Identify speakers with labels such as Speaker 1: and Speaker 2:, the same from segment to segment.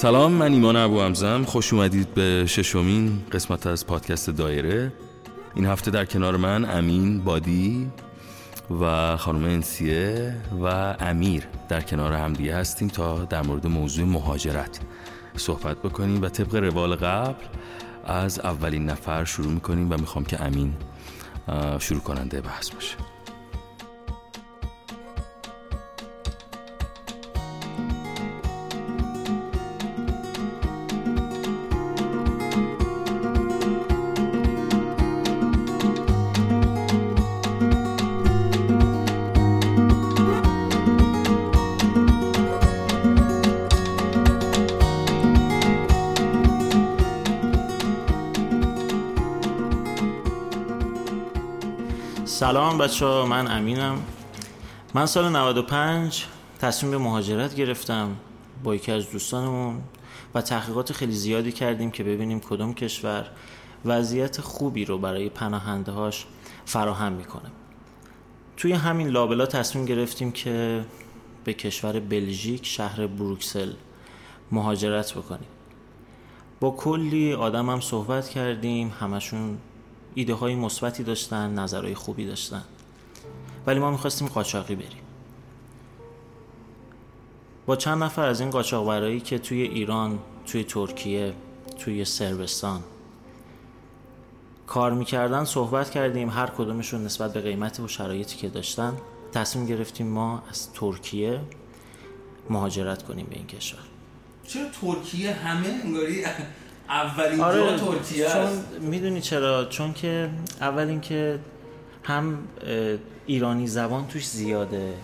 Speaker 1: سلام من ایمان ابو همزم خوش اومدید به ششمین قسمت از پادکست دایره. این هفته در کنار من امین بادی و خانم انسیه و امیر در کنار همدیگه هستیم تا در مورد موضوع مهاجرت صحبت بکنیم و طبق روال قبل از اولین نفر شروع می‌کنیم و می‌خوام که امین شروع کننده بحث باشه.
Speaker 2: سلام بچه ها من امینم. من سال 95 تصمیم به مهاجرت گرفتم با یکی از دوستانمون و تحقیقات خیلی زیادی کردیم که ببینیم کدوم کشور وضعیت خوبی رو برای پناهنده هاش فراهم می‌کنه. توی همین لابلا تصمیم گرفتیم که به کشور بلژیک شهر بروکسل مهاجرت بکنیم. با کلی آدم هم صحبت کردیم همشون ایده های مثبتی داشتن نظرهای خوبی داشتن. ولی ما می‌خواستیم قاچاقی بریم. با چند نفر از این قاچاقبرایی که توی ایران توی ترکیه توی سربستان کار می‌کردن صحبت کردیم هر کدومشون نسبت به قیمت و شرایطی که داشتن تصمیم گرفتیم ما از ترکیه مهاجرت کنیم به این کشور.
Speaker 1: چرا ترکیه همه انگاری اولین
Speaker 2: آره
Speaker 1: جا ترکیه
Speaker 2: چون می‌دونی چرا چون که اول اینکه هم ایرانی زبان توش زیاده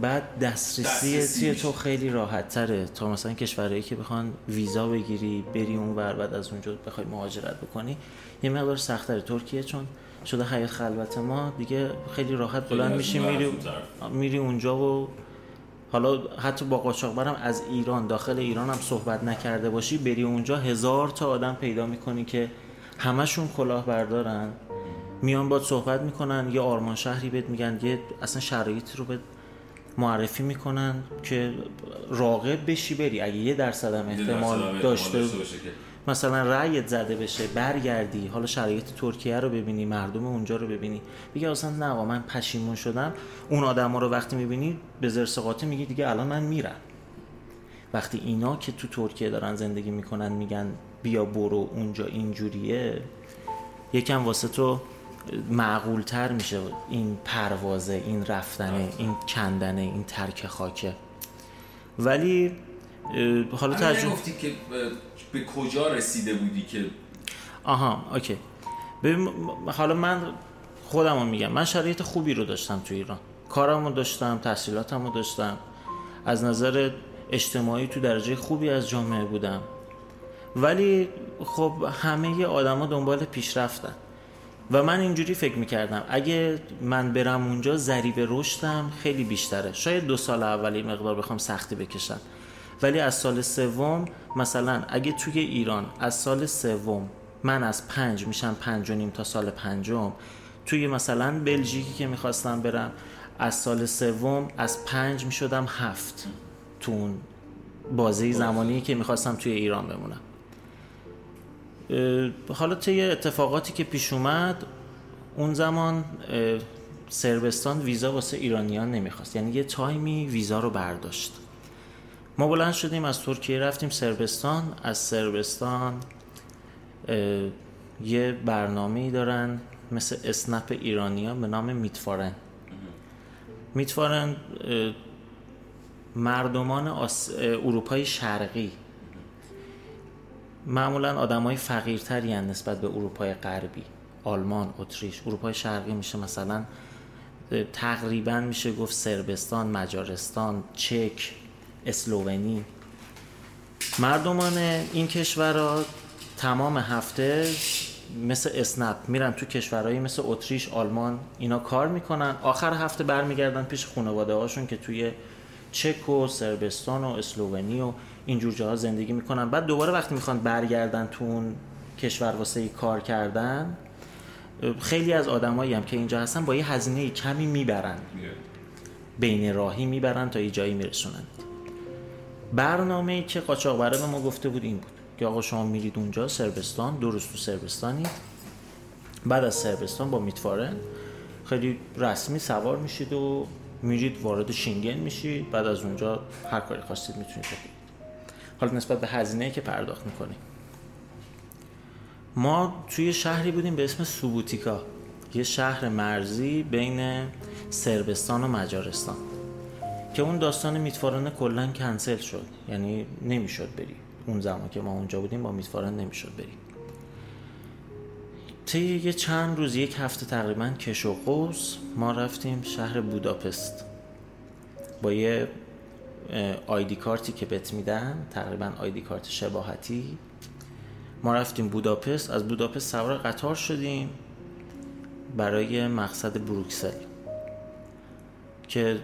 Speaker 2: بعد دسترسی. توی تو خیلی راحت تره تا مثلا کشورهایی که بخوان ویزا بگیری بری اون ور بعد از اونجا بخوای مهاجرت بکنی یه مقدار سختره ترکیه چون شده حیات خلوت ما دیگه خیلی راحت بلند میشی میری. میری اونجا و حالا حتی با قاچاقبرم از ایران داخل ایران هم صحبت نکرده باشی بری اونجا هزار تا آدم پیدا می‌کنی که همشون کلاه بردارن میان باد صحبت می‌کنن یه آرمان شهری بهت میگن یه اصلا شرایطی رو بهت معرفی می‌کنن که راقب بشی بری. اگه یه درصد هم احتمال داشته
Speaker 1: باشه که
Speaker 2: مثلا رأیت زده بشه برگردی. حالا شرایط ترکیه رو ببینی مردم اونجا رو ببینی. دیگه اصلا نه آقا من پشیمون شدم. اون آدما رو وقتی می‌بینی به زرس میگی دیگه الان من میرم. وقتی اینا که تو ترکیه دارن زندگی می‌کنن میگن بیا برو اونجا اینجوریه یکم واسه تو معقول تر میشه این پروازه این رفتنه این کندنه این ترک خاکه. ولی حالا ترجمه
Speaker 1: نگفتی که به کجا رسیده بودی که
Speaker 2: آها اوکی. ببین حالا من خودم رو میگم من شرایط خوبی رو داشتم تو ایران. کارم رو داشتم تحصیلاتم رو داشتم. از نظر اجتماعی تو درجه خوبی از جامعه بودم. ولی خب همه آدما دنبال پیشرفتن. و من اینجوری فکر می‌کردم اگه من برم اونجا ضریب رشدم خیلی بیشتره. شاید دو سال اولی مقدار بخوام سختی بکشم. ولی از سال سوم مثلا اگه توی ایران از سال سوم من از پنج میشم پنج و نیم تا سال پنجم توی مثلا بلژیکی که می‌خواستم برم از سال سوم از پنج می‌شدم هفت تو اون بازه زمانی که می‌خواستم توی ایران بمونم. حالا طی اتفاقاتی که پیش اومد اون زمان سربستان ویزا واسه ایرانیان نمی‌خواست. یعنی یه تایمی ویزا رو برداشت. ما بلند شدیم از ترکیه رفتیم سربستان. از سربستان یه برنامه دارن مثل اسنپ ایرانیان به نام میتفارن. میتفارن مردمان آس... اروپای شرقی. معمولا آدم های فقیرتری نسبت به اروپای غربی آلمان، اتریش. اروپای شرقی میشه مثلا تقریبا میشه گفت سربستان، مجارستان، چک، اسلوونی. مردمان این کشورها تمام هفته مثل اسنپ میرن تو کشورهایی مثل اتریش آلمان اینا کار می‌کنن. آخر هفته برمیگردن پیش خانواده هاشون که توی چک و سربستان و اسلوونی و اینجور جاها زندگی می‌کنن. بعد دوباره وقتی می‌خوان برگردن تو اون کشور واسه کار کردن خیلی از آدمایی هم که اینجا هستن با یه هزینه کمی می‌برن. بین راهی می‌برن تا یه جایی میرسونن. برنامه ای که قاچاقبره به ما گفته بود این بود که آقا شما میرید اونجا سربستان روز تو سربستانی. بعد از سربستان با میتفارن خیلی رسمی سوار میشید و میرید وارد شینگن میشید. بعد از اونجا هر کاری خواستید می‌تونید بکنید. حالا نسبت به هزینه که پرداخت می‌کنیم. ما توی شهری بودیم به اسم سوبوتیکا یه شهر مرزی بین سربستان و مجارستان. که اون داستان میتفارن کلا کنسل شد. یعنی نمی‌شد بری. اون زمان که ما اونجا بودیم با میتفارن نمی‌شد بریم طی یه چند روز یک هفته تقریبا کش و قوس ما رفتیم شهر بوداپست. با یه آیدی کارتی که بت میدن تقریبا آیدی کارت شباهتی. ما رفتیم بوداپست. از بوداپست سوار قطار شدیم برای مقصد بروکسل. که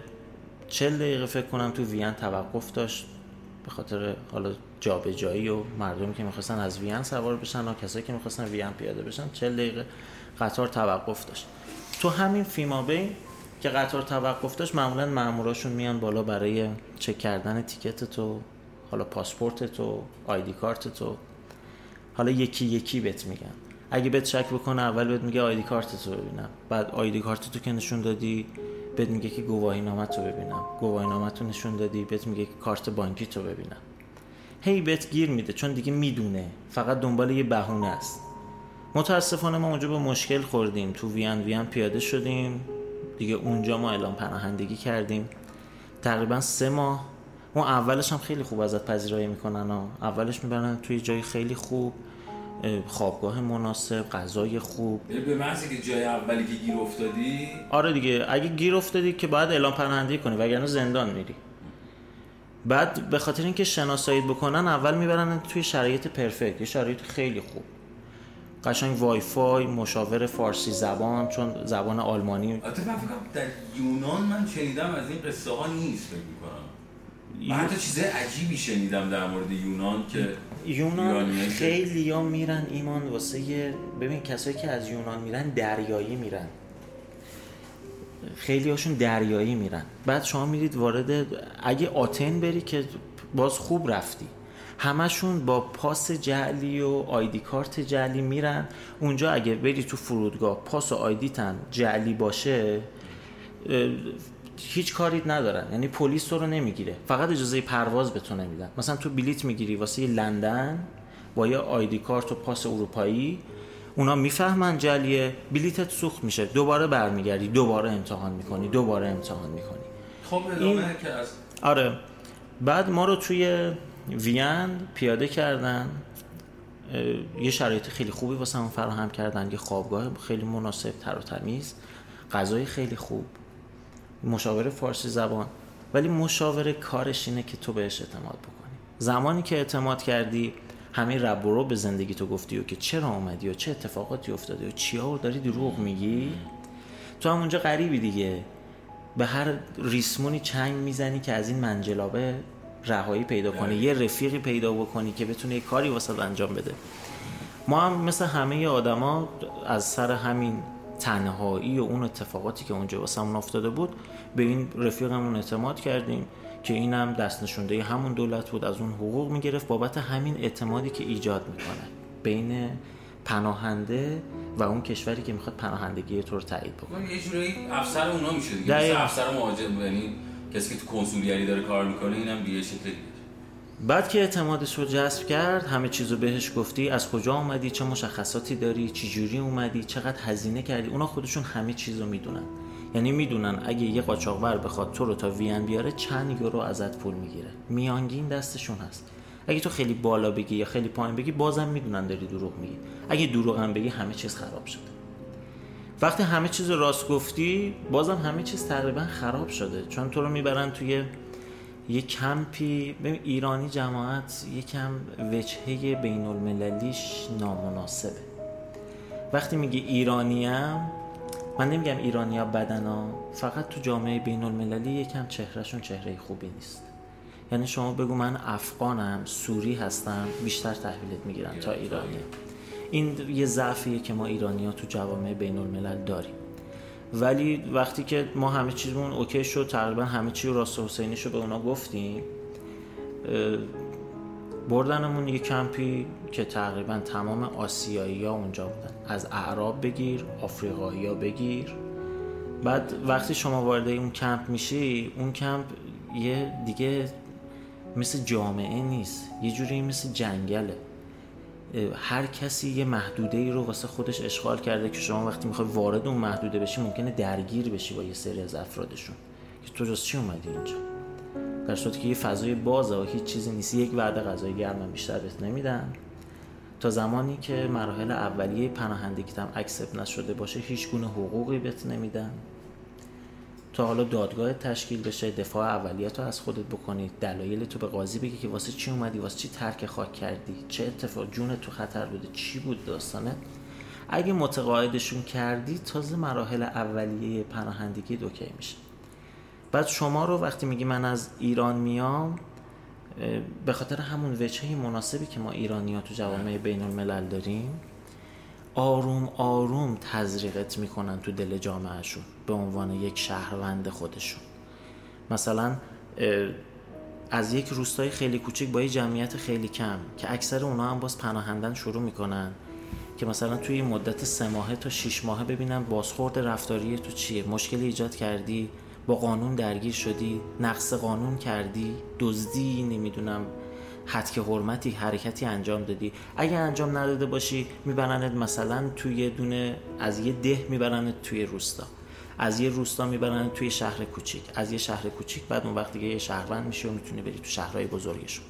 Speaker 2: چل دقیقه فکر کنم تو وین توقف داشت. به خاطر حالا جابجایی و مردمی که می‌خواستن از وین سوار بشن و کسایی که می‌خواستن وین پیاده بشن چل دقیقه قطار توقف داشت. تو همین فیمابین که قطار توقف داشت معمولا ماموراشون میان بالا برای چک کردن تیکت تو حالا پاسپورت تو آیدی کارت تو. حالا یکی یکی بهت میگن. اگه بهت شک بکنه اول بهت میگه آیدی کارت تو ببینم. بعد آیدی کارت تو که نشون دادی بهت میگه که گواهی نامه تو ببینم. گواهی نامه تو نشون دادی بهت میگه که کارت بانکی تو ببینم. هی بهت گیر میده چون دیگه می‌دونه. فقط دنبال یه بهونه است. متاسفانه ما اونجا به مشکل خوردیم. تو وین وین پیاده شدیم. دیگه اونجا ما اعلام پناهندگی کردیم. تقریبا سه ماه. اون اولش هم خیلی خوب ازت پذیرایی می‌کنن ها. اولش می‌برن توی جای خیلی خوب. خوابگاه مناسب غذای خوب.
Speaker 1: به محضی که جای اولی که گیر افتادی؟
Speaker 2: آره دیگه اگه گیر افتادی که باید اعلام پناهندگی کنی وگرنه زندان میری. بعد به خاطر اینکه شناسایی بکنن اول می‌برن توی شرایط پرفکت یه شرایط خیلی خوب. قشنگ وای فای مشاور فارسی زبان چون زبان آلمانی.
Speaker 1: البته من در یونان من شنیدم از این قصه ها نیست فکر می‌کنم. من حتی چیزای عجیبی شنیدم در مورد یونان که
Speaker 2: یونان خیلی ها میرن ایمان واسه ببین کسایی که از یونان میرن دریایی میرن. خیلی هاشون دریایی میرن. بعد شما میرید وارد اگه آتن بری که باز خوب رفتی. همشون با پاس جعلی و آیدی کارت جعلی میرن. اونجا اگه بری تو فرودگاه پاس و آیدی تن جعلی باشه هیچ کاری ندارن. یعنی پلیس تو رو نمی‌گیره. فقط اجازه پرواز به تو نمیدن. مثلا تو بلیت می‌گیری واسه لندن با یه آیدی کارت و پاس اروپایی اونا می‌فهمن جلیه. بلیتت سوخت میشه. دوباره برمیگردی. دوباره امتحان می‌کنی. دوباره امتحان می‌کنی.
Speaker 1: خب این... که از
Speaker 2: آره. بعد ما رو توی وین پیاده کردن. یه شرایط خیلی خوبی واسه هم فراهم کردن. یه خوابگاه خیلی مناسب تر و تمیز. غذای خیلی خوب. مشاور فارسی زبان ولی مشاور کارش اینه که تو بهش اعتماد بکنی. زمانی که اعتماد کردی همه رب رو به زندگی تو گفتی و که چرا اومدی و چه اتفاقاتی افتاده و چیا رو داری دروغ میگی؟ تو هم اونجا غریبی دیگه. به هر ریسمونی چنگ می‌زنی که از این منجلابه رهایی پیدا کنی یه رفیقی پیدا بکنی که بتونه یه کاری واسه انجام بده. ما هم مثل همه آدما از سر همین تنهایی و اون اتفاقاتی که اونجا واسه افتاده بود به این رفیقمون اعتماد کردیم که اینم دست نشونده همون دولت بود از اون حقوق می‌گرفت. بابت همین اعتمادی که ایجاد می‌کنه بین پناهنده و اون کشوری که می‌خواد پناهندگی تو رو تایید بکنه.
Speaker 1: یه جوری افسر اونا میشه دیگه. افسر مهاجر یعنی کسی که تو کنسولیری داره کار می‌کنه اینم دیگه شکلی
Speaker 2: بعد که اعتمادش رو جذب کرد همه چیزو بهش گفتی از کجا اومدی؟ چه مشخصاتی داری؟ چه جوری اومدی؟ چقدر هزینه کردی؟ اونا خودشون همه چیزو می‌دونن. یعنی می‌دونن اگه یه قاچاقبر بخواد تو رو تا وین بیاره چند یورو ازت پول می‌گیره. میانگین دستشون هست. اگه تو خیلی بالا بگی یا خیلی پایین بگی بازم می‌دونن داری دروغ میگی. اگه دروغ هم بگی همه چیز خراب شده. وقتی همه چیز رو راست گفتی بازم همه چیز تقریبا خراب شده. چون تو رو می‌برن توی یه کمپی ببین ایرانی جماعت یکم وجهه بین المللیش نامناسبه. وقتی میگه ایرانیم من نمیگم ایرانیا بدنا فقط تو جامعه بین المللی یکم چهرهشون چهره خوبی نیست. یعنی شما بگو من افغانم سوری هستم بیشتر تحویلت می‌گیرن تا ایرانی. این یه ضعفیه که ما ایرانی ها تو جوامع بین الملل داریم. ولی وقتی که ما همه چیزمون OK شد تقریبا همه چی راست حسینی شو به اونا گفتیم بردنمون یه کمپی که تقریبا تمام آسیایی ها اونجا بودن. از اعراب بگیر آفریقایی ها بگیر. بعد وقتی شما وارد اون کمپ میشی اون کمپ یه دیگه مثل جامعه نیست یه جوری مثل جنگله. هر کسی یه محدوده ای رو واسه خودش اشغال کرده که شما وقتی می‌خوای وارد اون محدوده بشی ممکنه درگیر بشی با یه سری از افرادشون. که تو جز چی اومدی اینجا؟ در صورتی که یه فضای بازه و هیچ چیزی نیست. یک وعده غذای گرم بیشتر بهت نمیدن. تا زمانی که مراحل اولیه پناهندگی هم اکسپ نشده باشه هیچ گونه حقوقی بهت نمیدن. تا حالا دادگاه تشکیل بشه دفاع اولیت رو از خودت بکنید دلایل تو به قاضی بگی که واسه چی اومدی واسه چی ترک خاک کردی چه اتفاق جون تو خطر بوده چی بود داستانه اگه متقاعدشون کردی تازه مراحل اولیه پناهندگی دوکی میشه. بعد شما رو وقتی میگی من از ایران میام به خاطر همون وجهه مناسبی که ما ایرانی ها تو جوامع بین الملل داریم آروم آروم تزریقت می‌کنن تو دل جامعهشون به عنوان یک شهروند خودشون. مثلا از یک روستای خیلی کوچیک با یه جمعیت خیلی کم که اکثر اونا هم باز پناهندن شروع می‌کنن که مثلا توی مدت سه ماهه تا شیش ماهه ببینن بازخورد رفتاری تو چیه مشکلی ایجاد کردی با قانون درگیر شدی نقص قانون کردی دزدی نمی‌دونم حد که حرمتی حرکتی انجام دادی. اگه انجام نداده باشی میبرنت مثلا توی دونه از یه ده میبرنت توی روستا. از یه روستا می‌برن توی شهر کوچیک. از یه شهر کوچیک بعد اون وقت دیگه یه شهروند میشی و می‌تونی بری تو شهرهای بزرگشون.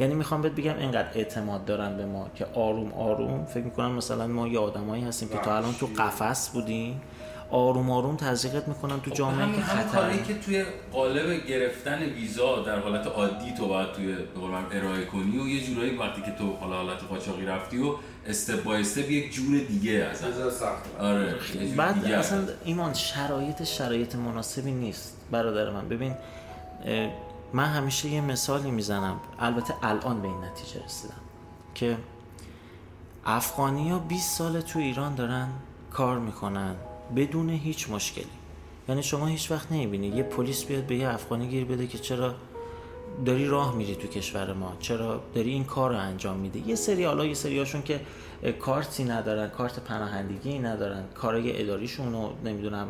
Speaker 2: یعنی می‌خوام بهت بگم اینقدر اعتماد دارن به ما که آروم آروم. فکر می‌کنم مثلا ما یه آدمایی هستیم که تا الان تو قفس بودیم. آروم آروم تزریقت می‌کنن تو خب، جامعه که خطر.
Speaker 1: کاری که توی قالب گرفتن ویزا در حالت عادی تو باید توی ارائه کنی و یه جورایی وقتی که تو حالا حالت قاچاقی رفتی و استپ بای استپ یک جور دیگه از
Speaker 2: آره بعد اصلا ایمان شرایط شرایط مناسبی نیست برادر من. ببین من همیشه یه مثالی می‌زنم. البته الان به این نتیجه رسیدم که افغانی ها 20 سال تو ایران دارن کار می‌کنن. بدون هیچ مشکلی. یعنی شما هیچ وقت نمی‌بینی. یه پلیس بیاد به یه افغانی گیر بده که چرا داری راه میری تو کشور ما؟ چرا داری این کار رو انجام میده یه سری حالا یه سری هاشون که کارتی ندارن کارت پناهندگی ندارن کارای اداریشون رو نمی‌دونم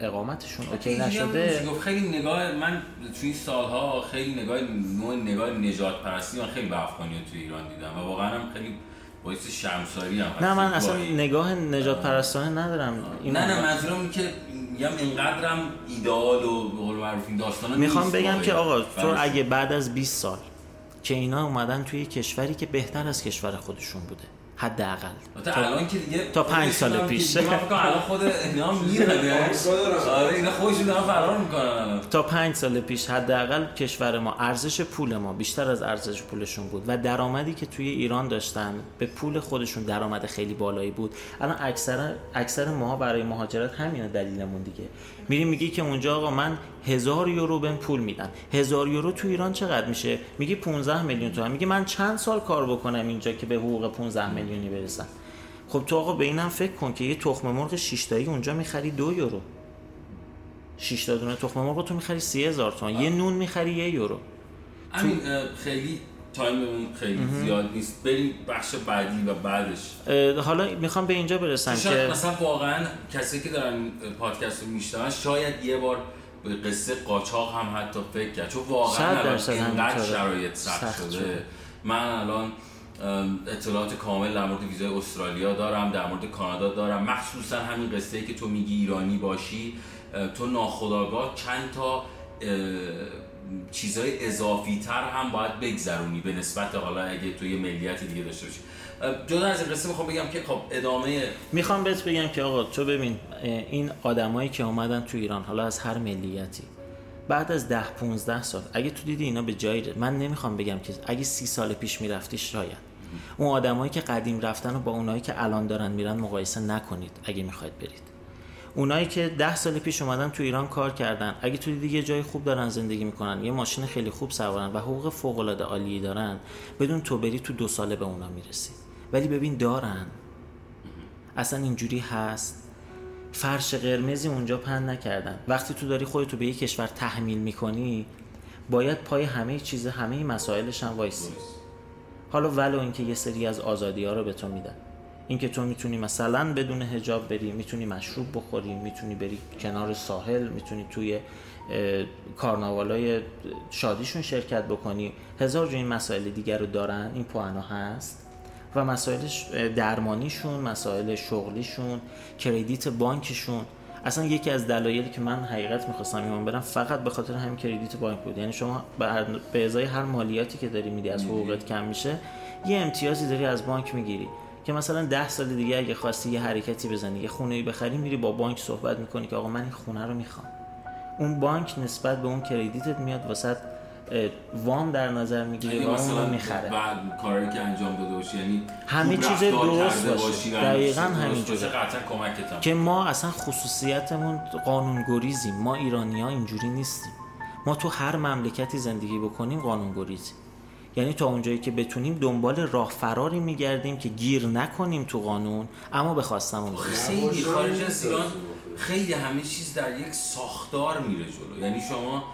Speaker 2: اقامتشون اوکی نشده.
Speaker 1: خیلی نگاه من توی سالها خیلی نگاه نوع نگاه نجات پرستی من خیلی به افغانی توی ایران دیدم و واقعا هم خیلی باعث شرمساری هم
Speaker 2: نه من اصلا نگاه نجات پرستانه ندارم.
Speaker 1: نه نه منظورم که میگم اینقدرم ایدئال و به قول معروف این داستانا
Speaker 2: می‌خوام بگم که آقا تو اگه بعد از 20 سال که اینا اومدن توی کشوری که بهتر از کشور خودشون بوده حداقل.
Speaker 1: تا الان که دیگه
Speaker 2: تا پنج سال پیش.
Speaker 1: من فکر الان خود اینا میرن آره اینا خودشون دارن فرار می‌کنن
Speaker 2: تا پنج سال پیش حداقل کشور ما ارزش پول ما بیشتر از ارزش پولشون بود و درآمدی که توی ایران داشتن به پول خودشون درآمد خیلی بالایی بود. الان اکثر اکثر ماها برای مهاجرت همینه دلیلمون دیگه. میری میگی که اونجا آقا من هزار یورو بهم پول میدن. هزار یورو تو ایران چقدر میشه؟ میگی 15 میلیون تومن. میگی من چند سال کار بکنم اینجا که به حقوق 15 میلیونی برسم؟ خب تو آقا به اینم فکر کن که یه تخم مرغ 6 تایی اونجا می‌خری دو یورو. 6 تا دونه تخم مرغ تو می‌خری 30000 تومان یه نون می‌خری یه یورو.
Speaker 1: همین خیلی تایممون خیلی زیاد نیست. بریم بخش بعدی و بعدش.
Speaker 2: حالا می‌خوام به اینجا برسم که
Speaker 1: مثلا واقعا کسی که دارن پادکست رو میشنون شاید یه بار به قصه قاچاق هم حتی فکر کرد. چون واقعا اینقدر شرایط سخت شده. من الان اطلاعات کامل در مورد ویزای استرالیا دارم در مورد کانادا دارم. مخصوصا همین قصه ای که تو میگی ایرانی باشی تو ناخداگاه چند تا چیزهای اضافی تر هم باید بگذرونی به نسبت حالا اگه توی ملیت دیگه داشته باشی. جدا از این قصه می‌خوام بگم که خب ادامه
Speaker 2: می‌خوام بهت بگم که آقا تو ببین این آدمایی که اومدن تو ایران حالا از هر ملیتی بعد از ده 15 سال اگه تو دیدی اینا به جایی من نمی‌خوام بگم که اگه سی سال پیش می‌رفتی شاید. اون آدمایی که قدیم رفتن و با اونایی که الان دارن میرن مقایسه نکنید اگه می‌خواید برید. اونایی که ده سال پیش اومدن تو ایران کار کردن اگه تو دیگه جای خوب دارن زندگی می‌کنن یه ماشین خیلی خوب سوارن و حقوق فوق العاده عالی دارن بدون تو بری تو دو ساله به اونا می‌رسی. ولی ببین دارن. اصلا اینجوری هست. فرش قرمزی اونجا پن نکردن. وقتی تو داری خودتو به یه کشور تحمیل می‌کنی باید پای همه چیز همه مسائلش هم وایسی. حالا ولو اینکه یه سری از آزادی ها رو به تو میدن. اینکه تو می‌تونی مثلا بدون هجاب بری می‌تونی مشروب بخوری می‌تونی بری کنار ساحل می‌تونی توی کارناوالای شادیشون شرکت بکنی. هزار جو این مسائل دیگر رو دارن این پوانا هست. و مسائل درمانیشون مسائل شغلیشون کردیت بانکشون. اصلا یکی از دلایلی که من حقیقت می‌خواستم ایمان برم فقط به خاطر همین کردیت بانک بود. یعنی شما به ازای هر مالیاتی که داری میدی از حقوقت کم میشه یه امتیازی داری از بانک می‌گیری. که مثلا ده سال دیگه اگه خواستی یه حرکتی بزنی یه خونه بخری میری با بانک صحبت می‌کنی که آقا من این خونه رو می‌خوام. اون بانک نسبت به اون کردیتت میاد واسه وام در نظر می‌گیره و اون می‌خره.
Speaker 1: بعد کاری که انجام داده باشی یعنی
Speaker 2: همه چیز درست باشه. دقیقا همینجوره که ما اصلا خصوصیتمون قانونگریزیم. ما ایرانی ها اینجوری نیستیم. ما تو هر مملکتی زندگی بکنیم قانونگریزیم. یعنی تا اونجایی که بتونیم دنبال راه فراری میگردیم که گیر نکنیم تو قانون. اما به خواستمون
Speaker 1: خیلی خارج از ایران خیلی همه چیز در یک ساختار میره جلو. یعنی شما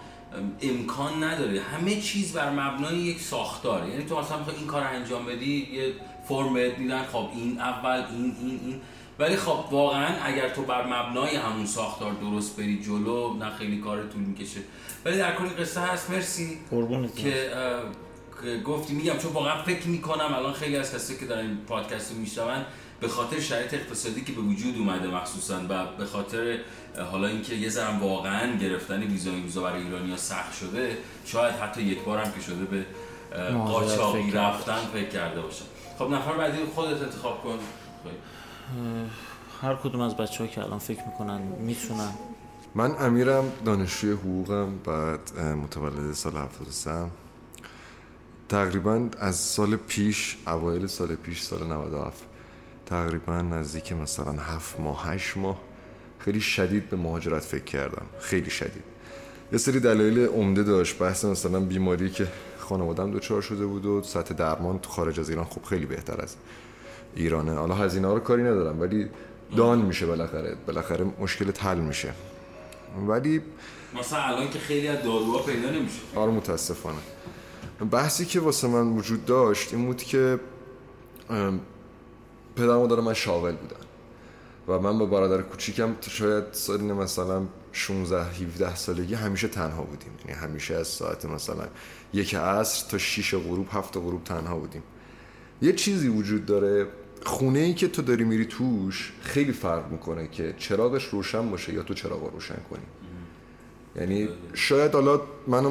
Speaker 1: امکان نداره. همه چیز بر مبنای یک ساختار یعنی تو مثلا این کار انجام بدی یه فرم بهت میدن خب این اول این این این. ولی خب واقعا اگر تو بر مبنای همون ساختار درست بری جلو نه خیلی کار طول می‌کشه. ولی در کل قصه هست. مرسی که گفتی میگم چون واقعا فکر می‌کنم الان خیلی از کسی که دارن این پادکست رو میشنون به خاطر شرایط اقتصادی که به وجود اومده مخصوصا و به خاطر حالا اینکه یه ذره واقعا گرفتن ویزا این روزا برای ایرانیا سخت شده شاید حتی یک بار هم که شده به قاچاقی رفتن فکر کرده باشن. خب نفر بعدی خودت انتخاب کن.
Speaker 2: هر کدوم از بچه ها که الان فکر می‌کنن می‌تونن.
Speaker 3: من امیرم دانشجوی حقوقم بعد متولد سال 73 تقریبا از سال پیش اوایل سال پیش سال 97 تقریبا نزدیک مثلا هفت ماه هشت ماه خیلی شدید به مهاجرت فکر کردم. خیلی شدید. یه سری دلایل عمده داشت. بحث مثلا بیماری که خانوادم دچار شده بود و سطح درمان تو خارج از ایران خب خیلی بهتر از ایرانه. حالا هزینه ها رو کاری ندارم ولی دان میشه بالاخره. بالاخره مشکل تل میشه. ولی
Speaker 1: مثلا الان که خیلی از داروها پیدا نمیشه.
Speaker 3: آره متاسفانه. بحثی که واسه من وجود داشت این بود که پدر مادر من شاغل بودن و من با برادر کوچیکم شاید سالین مثلا 16 17 سالگی همیشه تنها بودیم. یعنی همیشه از ساعت مثلا یک عصر تا 6 غروب هفت غروب تنها بودیم. یه چیزی وجود داره خونه ای که تو داری میری توش خیلی فرق می‌کنه که چراغش روشن باشه یا تو چراغ روشن کنی. یعنی شاید حالا من,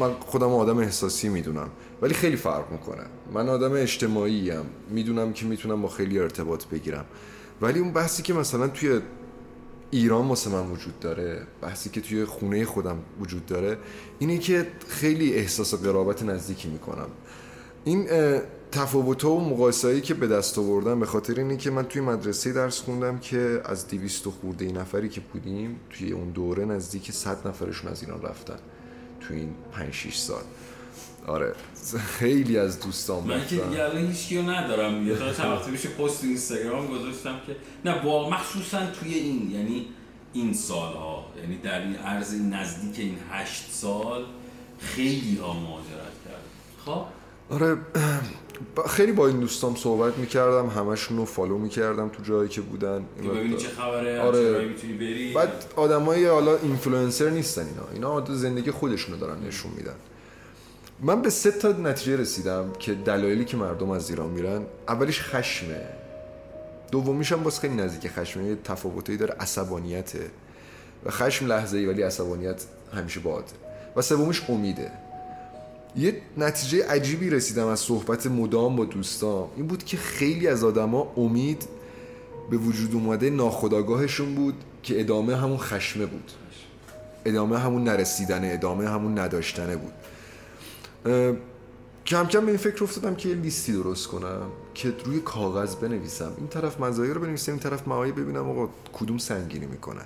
Speaker 3: من خودم آدم احساسی می‌دونم ولی خیلی فرق می‌کنه. من آدم اجتماعی ام می‌دونم که می‌تونم با خیلی ارتباط بگیرم. ولی اون بحثی که مثلا توی ایران واسه من وجود داره بحثی که توی خونه خودم وجود داره اینه که خیلی احساس قرابت نزدیکی می‌کنم. این تفاوت و مقایسه‌ای که به دست آوردم به خاطر اینه که من توی مدرسه درس خوندم که از 200 خورده نفری که بودیم توی اون دوره نزدیک 100 نفرشون از ایران رفتن توی این 5 6 سال. آره خیلی از دوستان
Speaker 1: من که دیگه الان هیچ کیو ندارم. یه چند وقتی میشه پست اینستاگرام گذاشتم که نه با مخصوصا توی این یعنی این سالها. یعنی در این عرض نزدیک این هشت سال خیلی ها مهاجرت کرد خب؟
Speaker 3: آره خیلی با این دوستام صحبت می‌کردم همشون رو follow می‌کردم تو جایی که بودن.
Speaker 1: ببینی چه خبره آره. می‌تونی بری.
Speaker 3: بعد آدمای حالا اینفلوئنسر نیستن اینا. اینا زندگی خودشونو دارن نشون میدن. من به سه تا نتیجه رسیدم که دلایلی که مردم از ایران میرن. اولیش خشمه. دومیش هم باز خیلی نزدیک خشمه. یه تفاوتی داره. عصبانیته. و خشم لحظه ای ولی عصبانیت همیشه باده. و سومیش امیده. یه نتیجه عجیبی رسیدم از صحبت مدام با دوستام. این بود که خیلی از آدما امید به وجود اومده ناخداگاهشون بود که ادامه همون خشمه بود. ادامه همون نرسیدنه ادامه همون نداشتنه بود. کم کم به این فکر افتادم که یه لیستی درست کنم که روی کاغذ بنویسم. این طرف مزایا رو بنویسم این طرف معایب ببینم آقا کدوم سنگینی می‌کنن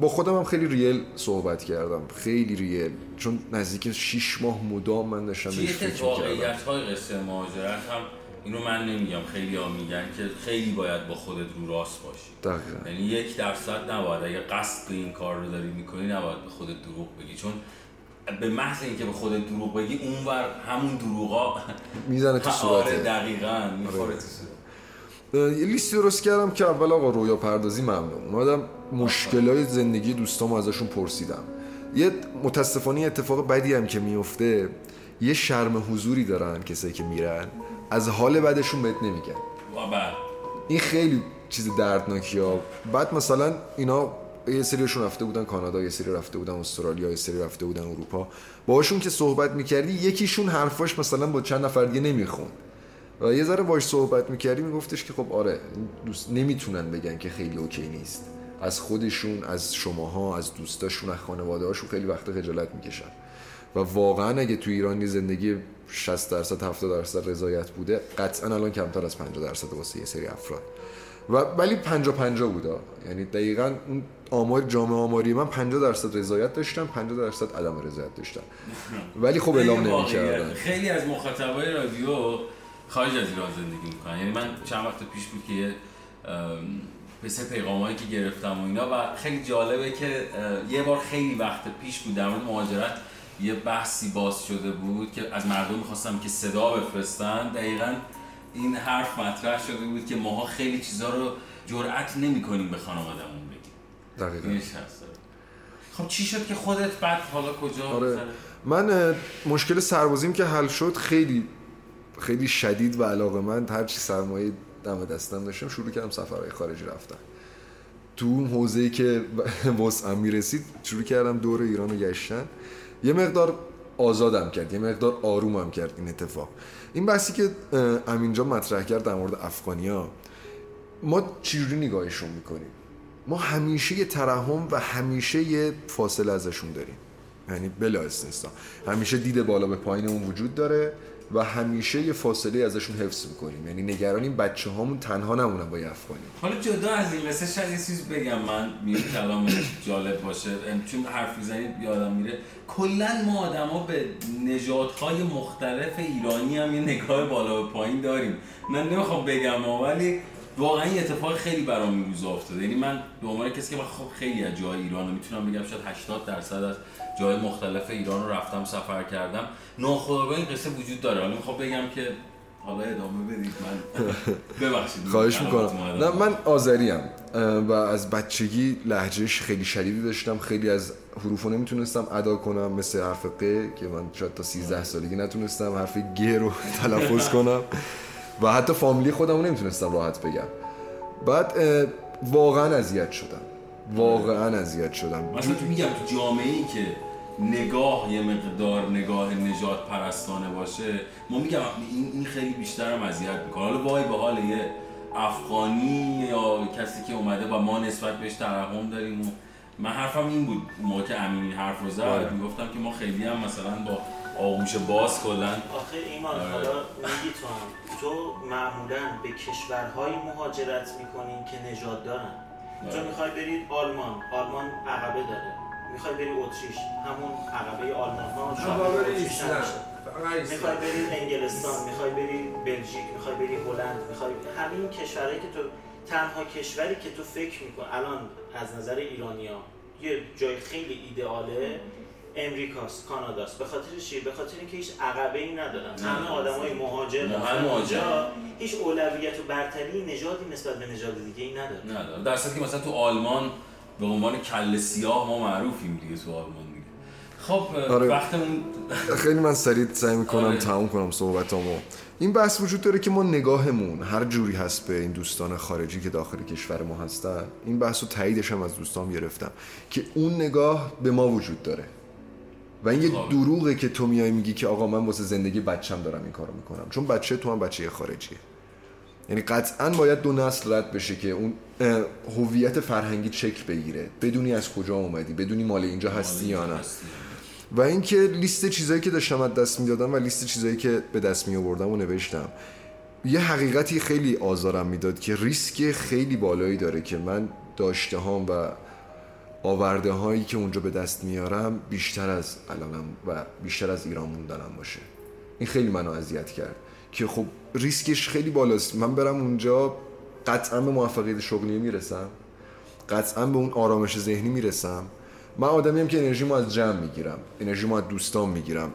Speaker 3: با خودم هم خیلی ریل صحبت کردم. خیلی ریل. چون نزدیک 6 ماه مدام من داشتم
Speaker 1: بهش فکر واقعیت های قصه مهاجرت هم اینو من نمیگم. خیلی ها میگن که خیلی باید با خودت رو راست باشی.
Speaker 3: دقیقا.
Speaker 1: یعنی یک درصد نباید. اگه قصد این کار رو داری می‌کنی نباید به خودت دروغ بگی. چون به محض اینکه به خودت دروغ بگی اونور همون دروغا
Speaker 3: می‌زنه تو
Speaker 1: آره
Speaker 3: صورته
Speaker 1: دقیقاً. می‌خوره تو صورت.
Speaker 3: یه لیستی درست کردم که اول آقا رویا پردازی ممنون. اومدم مشکلای زندگی دوستام ازشون پرسیدم. یه متاسفانه اتفاق بدی هم که میفته یه شرم حضوری دارن کسایی که میرن. از حال بعدشون بهت نمیگن.
Speaker 1: بعد
Speaker 3: این خیلی چیز دردناکی ها. بعد مثلا اینا یه سریشون رفته بودن کانادا یه سری رفته بودن استرالیا یه سری رفته بودن اروپا. باهاشون که صحبت می‌کردی یکیشون حرفاش مثلا با چند نفر دیگه نمیخون و یه ذره باش صحبت می‌کردی میگفتش که خب آره دوست نمی‌تونن بگن که خیلی اوکی نیست. از خودشون از شماها از دوستاشون از خانواده هاشون خیلی وقت خجالت می‌کشن. و واقعا اگه تو ایران زندگی 60 درصد 70 درصد رضایت بوده قطعا الان کمتر از 50 درصد واسه یه سری افراد. و ولی 50 50 بودا یعنی دقیقا اون آمار جامعه آماری من 50 درصد رضایت داشتم 50 درصد عدم رضایت داشتم. ولی خب اعلام نمی‌کردن.
Speaker 1: خیلی از مخاطبای رادیو خارج از ایران زندگی می‌کنن. یعنی من چند وقت پیش بود که یه پس پیغامایی که گرفتم و اینا و خیلی جالبه که یه بار خیلی وقت پیش بود در مورد مهاجرت یه بحثی باز شده بود که از مردم می‌خواستم که صدا بفرستن. دقیقا این حرف مطرح شده بود که ماها خیلی چیزها رو جرأت نمی کنیم به خانوادهمون بگیم.
Speaker 3: دقیقا.
Speaker 1: خب چی شد که خودت بعد حالا کجا
Speaker 3: آره. من مشکل سربازیم که حل شد خیلی خیلی شدید و علاقه من هر چی سرمایه دم دستم داشتم شروع کردم سفرهای خارجی رفتن. تو اون حوزه‌ای که وسعم می‌رسید شروع کردم دور ایران رو گشتن. یه مقدار آزادم کرد یه مقدار آرومم کرد این اتفاق. این بحثی که امینجا مطرح کرد در مورد افغانیا ما چجوری نگاهشون می‌کنیم؟ ما همیشه یه ترحم و همیشه یه فاصله ازشون داریم. یعنی بلا استثنا. همیشه دید بالا به پایینمون وجود داره. و همیشه یه فاصله ازشون حفظ می‌کنیم. یعنی نگرانیم بچه هامون تنها نمونن با یه افغانی.
Speaker 1: حالا جدا از این قصه شاید یه چیز بگم من میگم کلام جالب باشه. چون حرف می‌زنید یادم میره. کلا ما آدما به نژادهای مختلف ایرانی هم یه نگاه بالا و پایین داریم. من نمی‌خوام بگم ولی واقعا یه اتفاق خیلی برام این افتاده. یعنی من به عنوان کسی که من خب خیلی از جای ایران می‌تونم بگم شاید 80 درصد از جای مختلف ایران رو رفتم سفر کردم. ناخودآگاه این قصه وجود داره. حالا می‌خوام بگم که حالا ادامه بدید. من ببخشید
Speaker 3: خواهش می‌کنم. نه من آذریم. و از بچگی لحجهش خیلی شدیدی داشتم. خیلی از حروف رو نمی‌تونستم ادا کنم مثل حرف ق که من شاید تا 13 سالگی نتونستم حرف گ رو تلفظ کنم. و حتی فامیلی خودم رو نمی‌تونستم راحت بگم. بعد واقعا اذیت شدم. واقعا اذیت شدم.
Speaker 1: مثلا تو میگم تو جامعه ای که نگاه یه مقدار نگاه نجات پرستانه باشه. ما میگم این, این خیلی بیشتر هم اذیت می‌کنه. حالا وای به حال یه افغانی یا کسی که اومده و ما نسبت بهش ترحم داریم و من حرفم این بود. موقع که امین این حرف رو
Speaker 3: آره.
Speaker 1: زد می‌گفتم که ما خیلی هم مثلا با آغوش باز کلا
Speaker 2: آخه ایمان
Speaker 1: آره.
Speaker 2: حالا میگی تو هم. تو معمولا به کشورهایی مهاجرت می‌کنین که نژاد دارن. تو
Speaker 1: آره.
Speaker 2: می‌خوای بری آلمان. آلمان عقبه داره. می‌خوای بری اتریش همون عقبه آلمان ها می‌خوای بری انگلستان می‌خوای بری بلژیک می‌خوای بری هلند می‌خوای همین کشورهایی که تو تنها کشوری که تو فکر میکن الان از نظر ایرانیا یه جای خیلی ایدئاله امریکاست کاناداست. به خاطر چی؟ به خاطر اینکه هیچ عقبه ای ندارن همه آدمای مهاجر.
Speaker 1: مهاجر.
Speaker 2: هیچ اولویت و برتری نژادی نسبت به نژاد دیگه ای نداره.
Speaker 1: نداره. در صورتی که مثلا تو آلمان به عنوان کل سیاه ما معروفیم دیگه تو آلمان دیگه خب
Speaker 3: آره.
Speaker 1: وقتمون
Speaker 3: خیلی من سریع سعی می‌کنم
Speaker 1: آره.
Speaker 3: تموم کنم صحبتامو این بحث وجود داره که ما نگاهمون هر جوری هست به این دوستان خارجی که داخل کشور ما هستن این بحث رو تاییدش هم از دوستان گرفتم که اون نگاه به ما وجود داره و این یک
Speaker 1: خب.
Speaker 3: دروغه که تو میای میگی که آقا من واسه زندگی بچم دارم این کارو می‌کنم چون بچه تو هم بچه خارجیه یعنی قطعا باید دو نسل رد بشه که اون هویت فرهنگی شکل بگیره. بدونی از کجا اومدی بدونی مال اینجا هستی یا نه. و اینکه لیست چیزایی که داشتم از دست می‌دادم و لیست چیزایی که به دست می آوردم و نوشتم. یه حقیقتی خیلی آزارم می‌داد که ریسک خیلی بالایی داره که من داشته هام و آورده هایی که اونجا به دست میارم بیشتر از الانم و بیشتر از ایران موندنم باشه. این خیلی منو اذیت کرد که خب ریسکش خیلی بالاست. من برم اونجا قطعا به موفقیت شغلی می‌رسم. قطعا به اون آرامش ذهنی می‌رسم. من آدمیم که انرژی از جمع می‌گیرم. انرژی از دوستان می‌گیرم.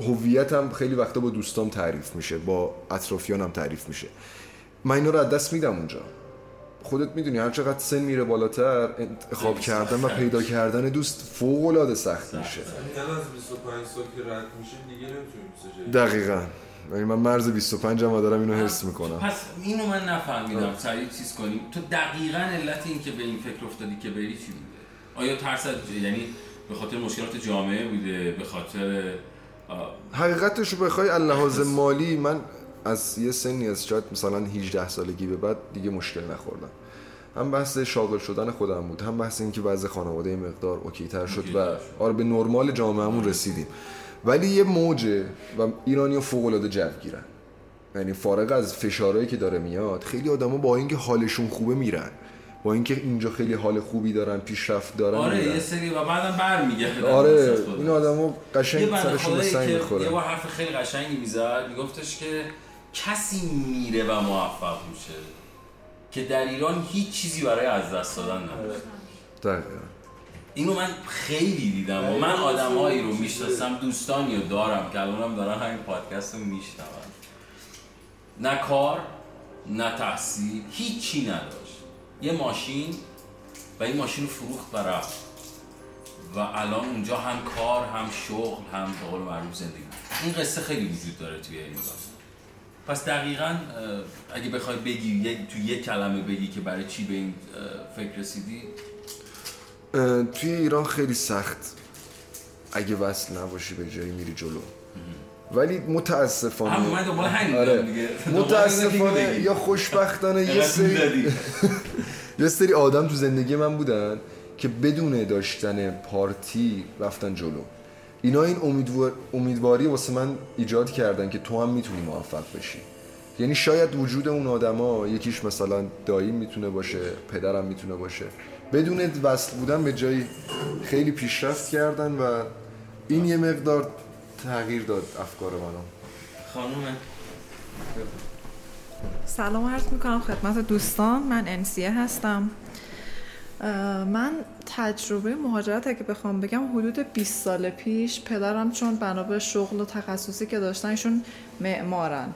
Speaker 3: هویتم خیلی وقتا با دوستام تعریف میشه. با اطرافیانم تعریف میشه. من اینا رو از دست میدم اونجا. خودت می‌دونی هر چقدر سن میره بالاتر انتخاب کردن و پیدا کردن دوست فوق العاده سخت. میشه. دقیقا. یعنی من مرز 25 هم دارم اینو حس می‌کنم.
Speaker 1: پس اینو من نفهمیدم. سریع چیز کنیم تو دقیقا علت این که به این فکر افتادی که بری چی بوده؟ آیا ترس یعنی به خاطر مشکلات جامعه بوده؟ به خاطر
Speaker 3: حقیقتش رو بخوای لحاظ مالی من از یه سنی از شاید مثلا 18 سالگی به بعد دیگه مشکل نخوردم. هم بحث شاغل شدن خودم بود هم بحث اینکه وضع خانواده مقدار اوکی تر شد و آره به نرمال جامعهمون رسیدیم. ولی یه موجه و ایرانی فوق العاده جو گیرن. یعنی فارغ از فشارهایی که داره میاد خیلی آدما با اینکه حالشون خوبه میرن. با اینکه اینجا خیلی حال خوبی دارن پیشرفت دارن
Speaker 1: آره یه سری و بعدم برمیگردن
Speaker 3: آره این آدمو قشنگ سرشون به سنگ می‌خوره.
Speaker 1: یه حرف خیلی قشنگی می‌زد میگفتش که کسی میره و موفق میشه که در ایران هیچ چیزی برای از دست دادن نداره.
Speaker 3: دقیقا.
Speaker 1: اینو من خیلی دیدم و من آدمایی رو می‌شناسم دوستانی رو دارم که الانم دارن همین پادکست رو میشنون. نه کار نه تحصیل هیچی نداشت. یه ماشین و این ماشین رو فروخت و رفت. و الان اونجا هم کار هم شغل هم به قول معروف زندگی. این قصه خیلی وجود داره توی ایران پس دقیقا اگه بخوای بگی تو یک کلمه بگی که برای چی به این فکر رسیدی
Speaker 3: توی ایران خیلی سخت اگه وصل نباشی به جایی میری جلو. ولی متاسفانه
Speaker 1: آره.
Speaker 3: متاسفانه یا خوشبختانه یه سری یه سری آدم تو زندگی من بودن که بدون داشتن پارتی رفتن جلو. اینا این امیدوار... امیدواری واسه من ایجاد کردن که تو هم می‌تونی موفق بشی. یعنی شاید وجود اون آدما یکیش مثلا دایی می‌تونه باشه پدرم می‌تونه باشه. بدون وصل بودن به جایی خیلی پیشرفت کردن و این یه مقدار تغییر داد افکار منو
Speaker 1: خانومه.
Speaker 4: سلام عرض می‌کنم خدمت دوستان. من انسیه هستم. من تجربه مهاجرت اگه بخوام بگم حدود 20 سال پیش پدرم چون بنا شغل و تخصصی که داشتن ایشون معمارن.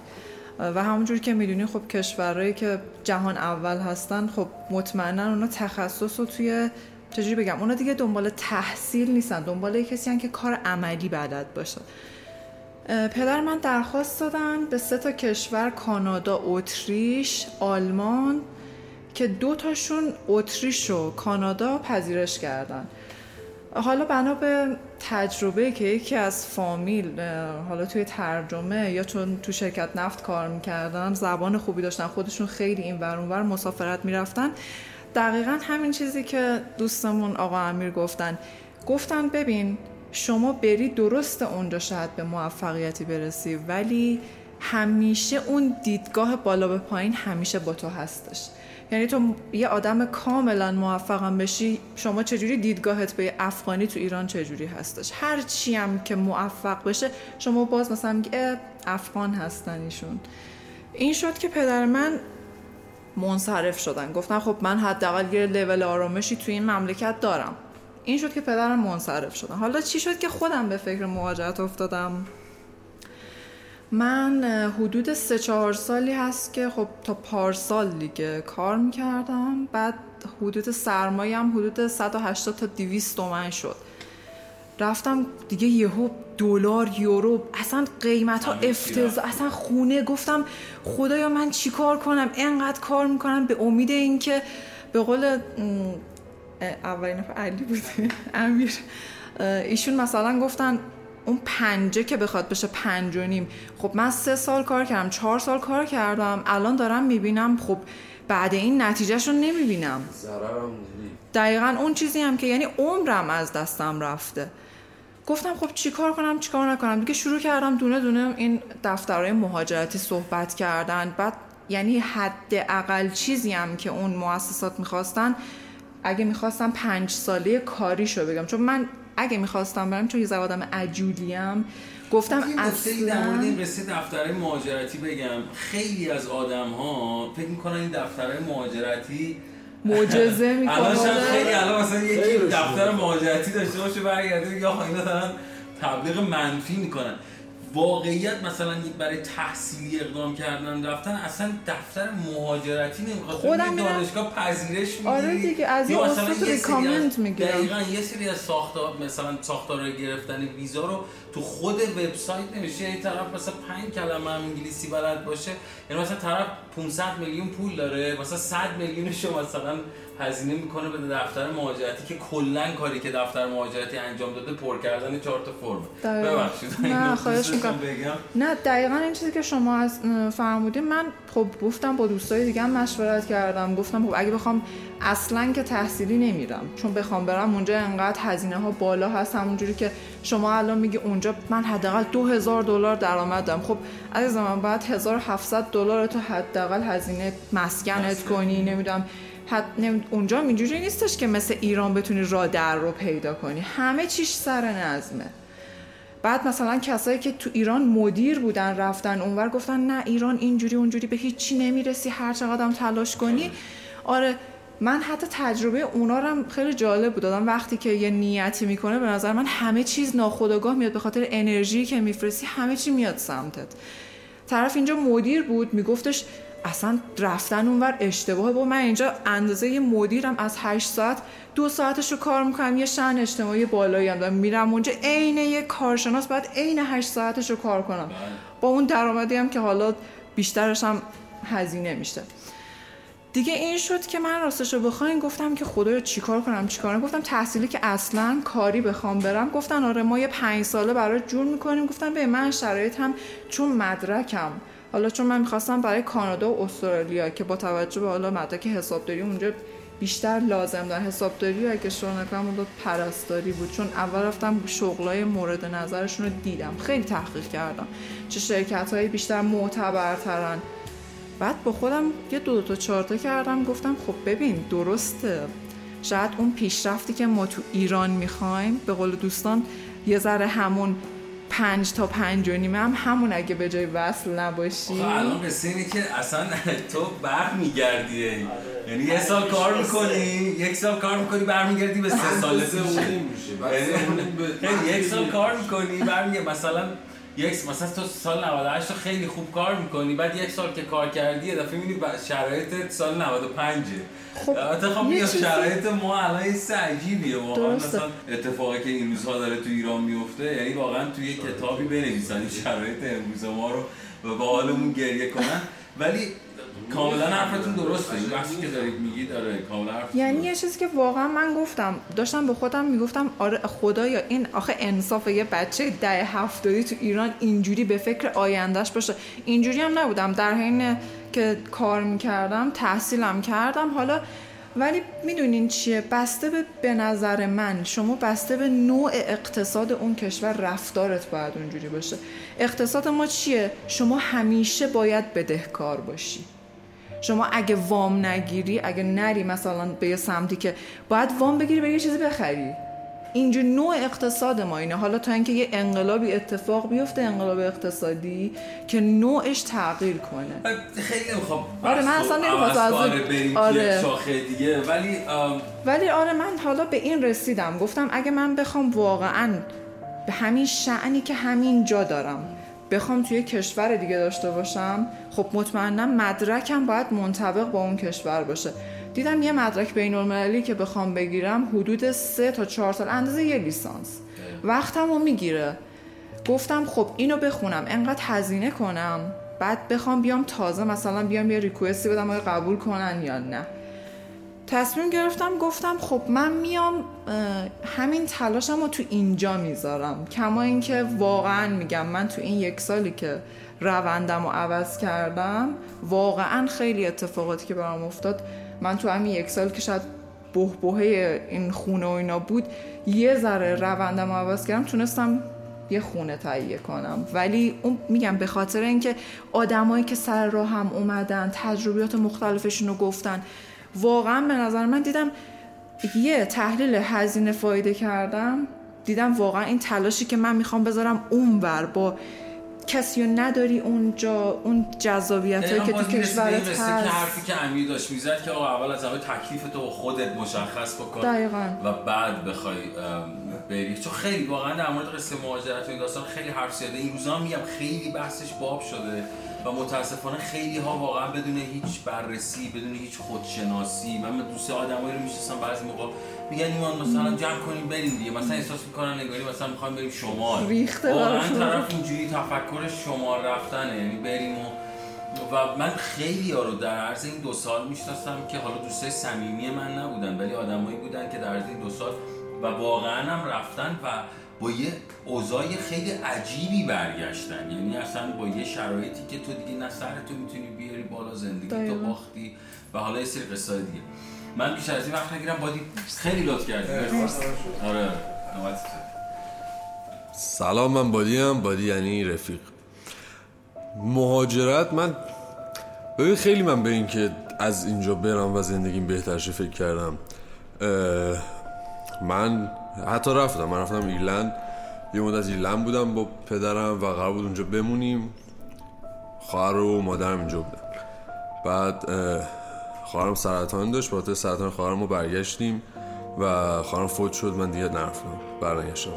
Speaker 4: و همونجور که می‌دونی خب کشورهایی که جهان اول هستن خب مطمئنا اونا تخصص رو توی چجوری بگم اونا دیگه دنبال تحصیل نیستن دنبال کسی هن که کار عملی بلد باشه. پدر من درخواست دادن به سه تا کشور کانادا اتریش آلمان که دو تاشون اتریش و کانادا پذیرش کردن. حالا بنا به تجربه که یکی از فامیل حالا توی ترجمه یا چون تو شرکت نفت کار می‌کردن زبان خوبی داشتن خودشون خیلی این ور مسافرت می‌رفتن. دقیقا همین چیزی که دوستمون آقا امیر گفتن. گفتن ببین شما بری درست اونجا شاید به موفقیتی برسی ولی همیشه اون دیدگاه بالا به پایین همیشه با تو هستش. یعنی تو یه آدم کاملا موفقم بشی شما چجوری دیدگاهت به افغانی تو ایران چجوری هستش؟ هر چی هم که موفق بشه شما باز مثلا میگه افغان هستن ایشون. این شد که پدر من منصرف شدن. گفتن خب من حداقل یه لول آرامشی تو این مملکت دارم. این شد که پدرم منصرف شدن. حالا چی شد که خودم به فکر مهاجرت افتادم؟ من حدود سه چهار سالی هست که خب تا پارسال دیگه کار می‌کردم. بعد حدود سرمایه حدود 180 تا 200 تومن شد. رفتم دیگه یهو دلار یورو اصلا قیمت ها افتضاح اصلا خونه. گفتم خدایا من چیکار کنم؟ انقدر کار می‌کنم به امید اینکه به قول اولین نفر علی بود امیر. ایشون مثلا گفتن اون پنجه که بخواد بشه پنج و نیم. خب من سه سال کار کردم چهار سال کار کردم. الان دارم می‌بینم خب بعد این نتیجهش رو نمی‌بینم. دقیقا اون چیزی هم که یعنی عمرم از دستم رفته. گفتم خب چیکار کنم چیکار نکنم؟ دیگه شروع کردم دونه دونه این دفترهای مهاجرتی صحبت کردن. بعد یعنی حد اقل چیزی هم که اون مؤسسات می‌خواستن اگه می‌خواستم پنج ساله کاریشو بگم. چون من اگه می‌خواستم برم چون یه آدم عجولیم گفتم
Speaker 1: اصلا در مورد این قصه دفترهای مهاجرتی بگم. خیلی از آدم ها فکر می‌کنن این دفترهای مهاجرتی
Speaker 4: معجزه می‌کنه.
Speaker 1: الان شاید خیلی الان مثلا یکی دفتر مهاجرتی داشته باشه برگرده یا اینا دارن تبلیغ منفی می‌کنن. واقعیت مثلا برای تحصیلی اقدام کردن رفتن اصلا دفتر مهاجرتی نمی‌خواد.
Speaker 4: خودم
Speaker 1: دانشگاه پذیرش می‌گیری.
Speaker 4: آره دیگه از این استاد ریکامند می‌گیرم.
Speaker 1: دقیقا یه سری از ساختار مثلا ساختار گرفتن ویزا رو تو خود وبسایت نمیشه این طرف مثلا 5 کلمه هم انگلیسی بلد باشه. یعنی مثلا طرف 500 میلیون پول داره مثلا 100 میلیونش مثلا هزینه می‌کنه به دفتر مهاجرتی که کلا کاری که دفتر مهاجرتی انجام داده پر کردن چهار تا فرم. ببخشید.
Speaker 4: نه خواهش می‌کنم. نه دقیقا این چیزی که شما از فرمودین من خب گفتم با دوستای دیگه مشورت کردم. گفتم خب اگه بخوام اصلا که تحصیلی نمیرم چون بخوام برم اونجا انقدر هزینه ها بالا هست. همونجوری که شما الان میگی اونجا من حداقل 2000 دلار درآمد دارم خب عزیز من باید 1700 دلار تو حداقل هزینه مسکنت کنی نمی‌دونم. اونجا اینجوری نیستش که مثل ایران بتونی راه در رو پیدا کنی. همه چیش سر نظمه. بعد مثلا کسایی که تو ایران مدیر بودن رفتن اونور گفتن نه ایران اینجوری اونجوری به هیچی نمی‌رسی هر چقدر تلاش کنی. آره من حتی تجربه اونا رو خیلی جالب بود. دادم وقتی که یه نیتی می‌کنه به نظر من همه چیز ناخودآگاه میاد. به خاطر انرژی که میفرستی همه چی میاد سمتت. طرف اینجا مدیر بود میگفتش اصلا رفتن اونور اشتباهه. با من اینجا اندازه یه مدیرم از 8 ساعت دو ساعتش رو کار می‌کنم یه شن اجتماعی بالایی هم دارم. میرم اونجا عین یه کارشناس باید عین 8 ساعتش رو کار کنم. با اون درآمدی هم که حالا بیشترش هم هزینه میشه. دیگه این شد که من راستش رو بخواین گفتم که خدایا چیکار کنم چیکار گفتم تحصیلی که اصلا کاری بخوام برم. گفتن آره ما یه پنج ساله برای جور می‌کنیم. گفتم به من شرایط هم چون مدرکم. حالا چون من می‌خواستم برای کانادا و استرالیا که با توجه به حالا مدرک حسابداری اونجا بیشتر لازم دارن حسابداری اگه شروع نکنم اون پرستاری بود. چون اول رفتم شغلای مورد نظرشون رو دیدم. خیلی تحقیق کردم. چه شرکت های بیشتر معتبرترن. بعد با خودم یه دو, دو تا چارتا کردم. گفتم خب ببین درسته. شاید اون پیشرفتی که ما تو ایران می‌خوایم به قول دوستان یه ذره همون پنج تا پنج و نیمه هم همون اگه به جای وصل نباشی.
Speaker 1: الان قصه اینه که اصلا تو برمیگردی. آره. یعنی یه سال کار می‌کنی یک سال کار می‌کنی برمیگردی به سه سال میشه. یعنی یک سال کار می‌کنی برمیگردی. مثلا یک مثلا تو سال 98 تو خیلی خوب کار می‌کنی بعد یک سال که کار کردی یه دفعه می‌بینی شرایط سال 95 خب خب یه شرایط ما الان یه عجیبیه واقعا مثلا اتفاقی که این روزها داره تو ایران میفته یعنی واقعا توی یه کتابی بنویسن شرایط امروز ما رو و با حالمون گریه کنن. ولی کاملا حرفتون درسته. این بحثی که دارید میگید آره کاملا
Speaker 4: یعنی یه چیزی که واقعا من گفتم داشتم به خودم می‌گفتم آره خدایا این آخه انصاف یه بچه ده هفتادی تو ایران اینجوری به فکر آیندهش باشه. اینجوری هم نبودم. در حین که کار می‌کردم تحصیلم کردم حالا ولی می‌دونین چیه؟ بسته به به نظر من شما بسته به نوع اقتصاد اون کشور رفتارت باید اونجوری باشه. اقتصاد ما چیه؟ شما همیشه باید بدهکار باشی. شما اگه وام نگیری اگه نری مثلا به یه سمتی که باید وام بگیری به یه چیزی بخری. اینجا نوع اقتصاد ما اینه. حالا تا اینکه یه انقلابی اتفاق بیفته انقلاب اقتصادی که نوعش تغییر کنه.
Speaker 1: خیلی نمی‌خوام
Speaker 4: آره من اصلا نمی‌خواستم از
Speaker 1: آره. دیگه. ولی
Speaker 4: ولی آره من حالا به این رسیدم. گفتم اگه من بخوام واقعا به همین شعنی که همین جا دارم بخوام توی کشور دیگه داشته باشم خب مطمئنا مدرکم باید منطبق با اون کشور باشه. دیدم یه مدرک بین المللی که بخوام بگیرم حدود سه تا چهار سال اندازه یه لیسانس. وقتم رو می‌گیره. گفتم خب اینو بخونم انقدر هزینه کنم بعد بخوام بیام تازه مثلا بیام یه ریکوستی بدم آیا قبول کنن یا نه. تصمیم گرفتم گفتم خب من میام همین تلاشم رو تو اینجا می‌ذارم. کما اینکه واقعا میگم من تو این یک سالی که روندم رو عوض کردم واقعا خیلی اتفاقاتی که برام افتاد. من تو همین یک سال که شاید بهبهه این خونه و اینا بود یه ذره روندم رو عوض کردم تونستم یه خونه تهیه کنم. ولی اون میگم به خاطر اینکه آدمایی که سر راه هم اومدن تجربیات مختلفشون رو گفتن واقعا به نظر من دیدم یه تحلیل هزینه فایده کردم. دیدم واقعا این تلاشی که من می‌خوام بذارم اونور با کسی رو نداری اونجا اون جذابیت هایی که تو کشورت
Speaker 1: که
Speaker 4: هست.
Speaker 1: حرفی که امیر داشت می‌زد که آقا اول از همه تکلیف تو خودت مشخص بکن
Speaker 4: دقیقاً.
Speaker 1: و بعد بخوای بری. چون خیلی واقعا در مورد قصه مهاجرت و این داستان خیلی حرف این روزا میگم خیلی بحثش باب شده. و متاسفانه خیلی ها واقعا بدون هیچ بررسی بدون هیچ خودشناسی من دوست آدمایی رو می‌شناسم بعضی موقع میگن ایمان مثلا جمع کنیم بریم دیگه. مثلا احساس می‌کنن انگاری مثلا می‌خوایم بریم شمال.
Speaker 4: ریخته
Speaker 1: واقعا. طرف اینجوری تفکر شمال رفتنه. یعنی بریم و و من خیلی ها رو در عرض این دو سال می‌شناسم که حالا دوستای صمیمی من نبودن ولی آدمایی بودن که در عرض این دو سال و واقعا هم رفتن و با یه اوضاع خیلی عجیبی برگشتن. یعنی اصلا با یه شرایطی که تو دیگه نه سر تو می‌تونی بیاری بالا زندگی تو. باختی و حالا یه سری قصه دیگه. من بیشتر از این وقت نگیرم بادی خیلی لطف کردی. مرسی. آره نوبت تو.
Speaker 5: سلام من بادی هم بادی یعنی رفیق. مهاجرت من ببین خیلی من به این که از اینجا برم و زندگیم بهتر شه فکر کردم. من حتی رفتم. من رفتم ایرلند. یه مدت ایرلند بودم با پدرم و قرار بود اونجا بمونیم. خواهر و مادرم اینجا بودن. بعد اه، خواهرم سرطان داشت. با سرطان خواهرم رو برگشتیم و خواهرم فوت شد. من دیگه نرفتم. برنگشتم.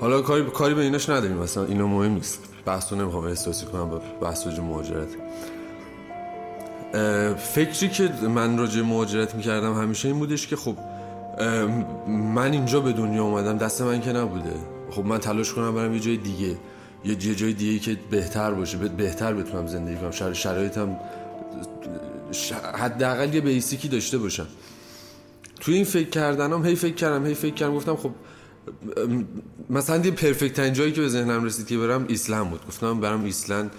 Speaker 5: حالا کاری کاری به ایناش نداریم. مثلا اینا مهم نیست. بحث رو نمی‌خوام احساسی کنم. با بحث مهاجرت. فکری که من راجع مهاجرت می‌کردم همیشه این بودش که خب من اینجا به دنیا اومدم دست من که نبوده. خب من تلاش کنم برم یه جای دیگه یه جای دیگه که بهتر باشه به- بهتر بتونم زندگی کنم. شر- شرایطم حداقل یه بیسیکی داشته باشم. توی این فکر کردنم هی فکر کردم هی فکر کردم گفتم خب مثلا یه پرفکت جایی که به ذهنم رسید که برم ایسلند بود. گفتم برم ایسلند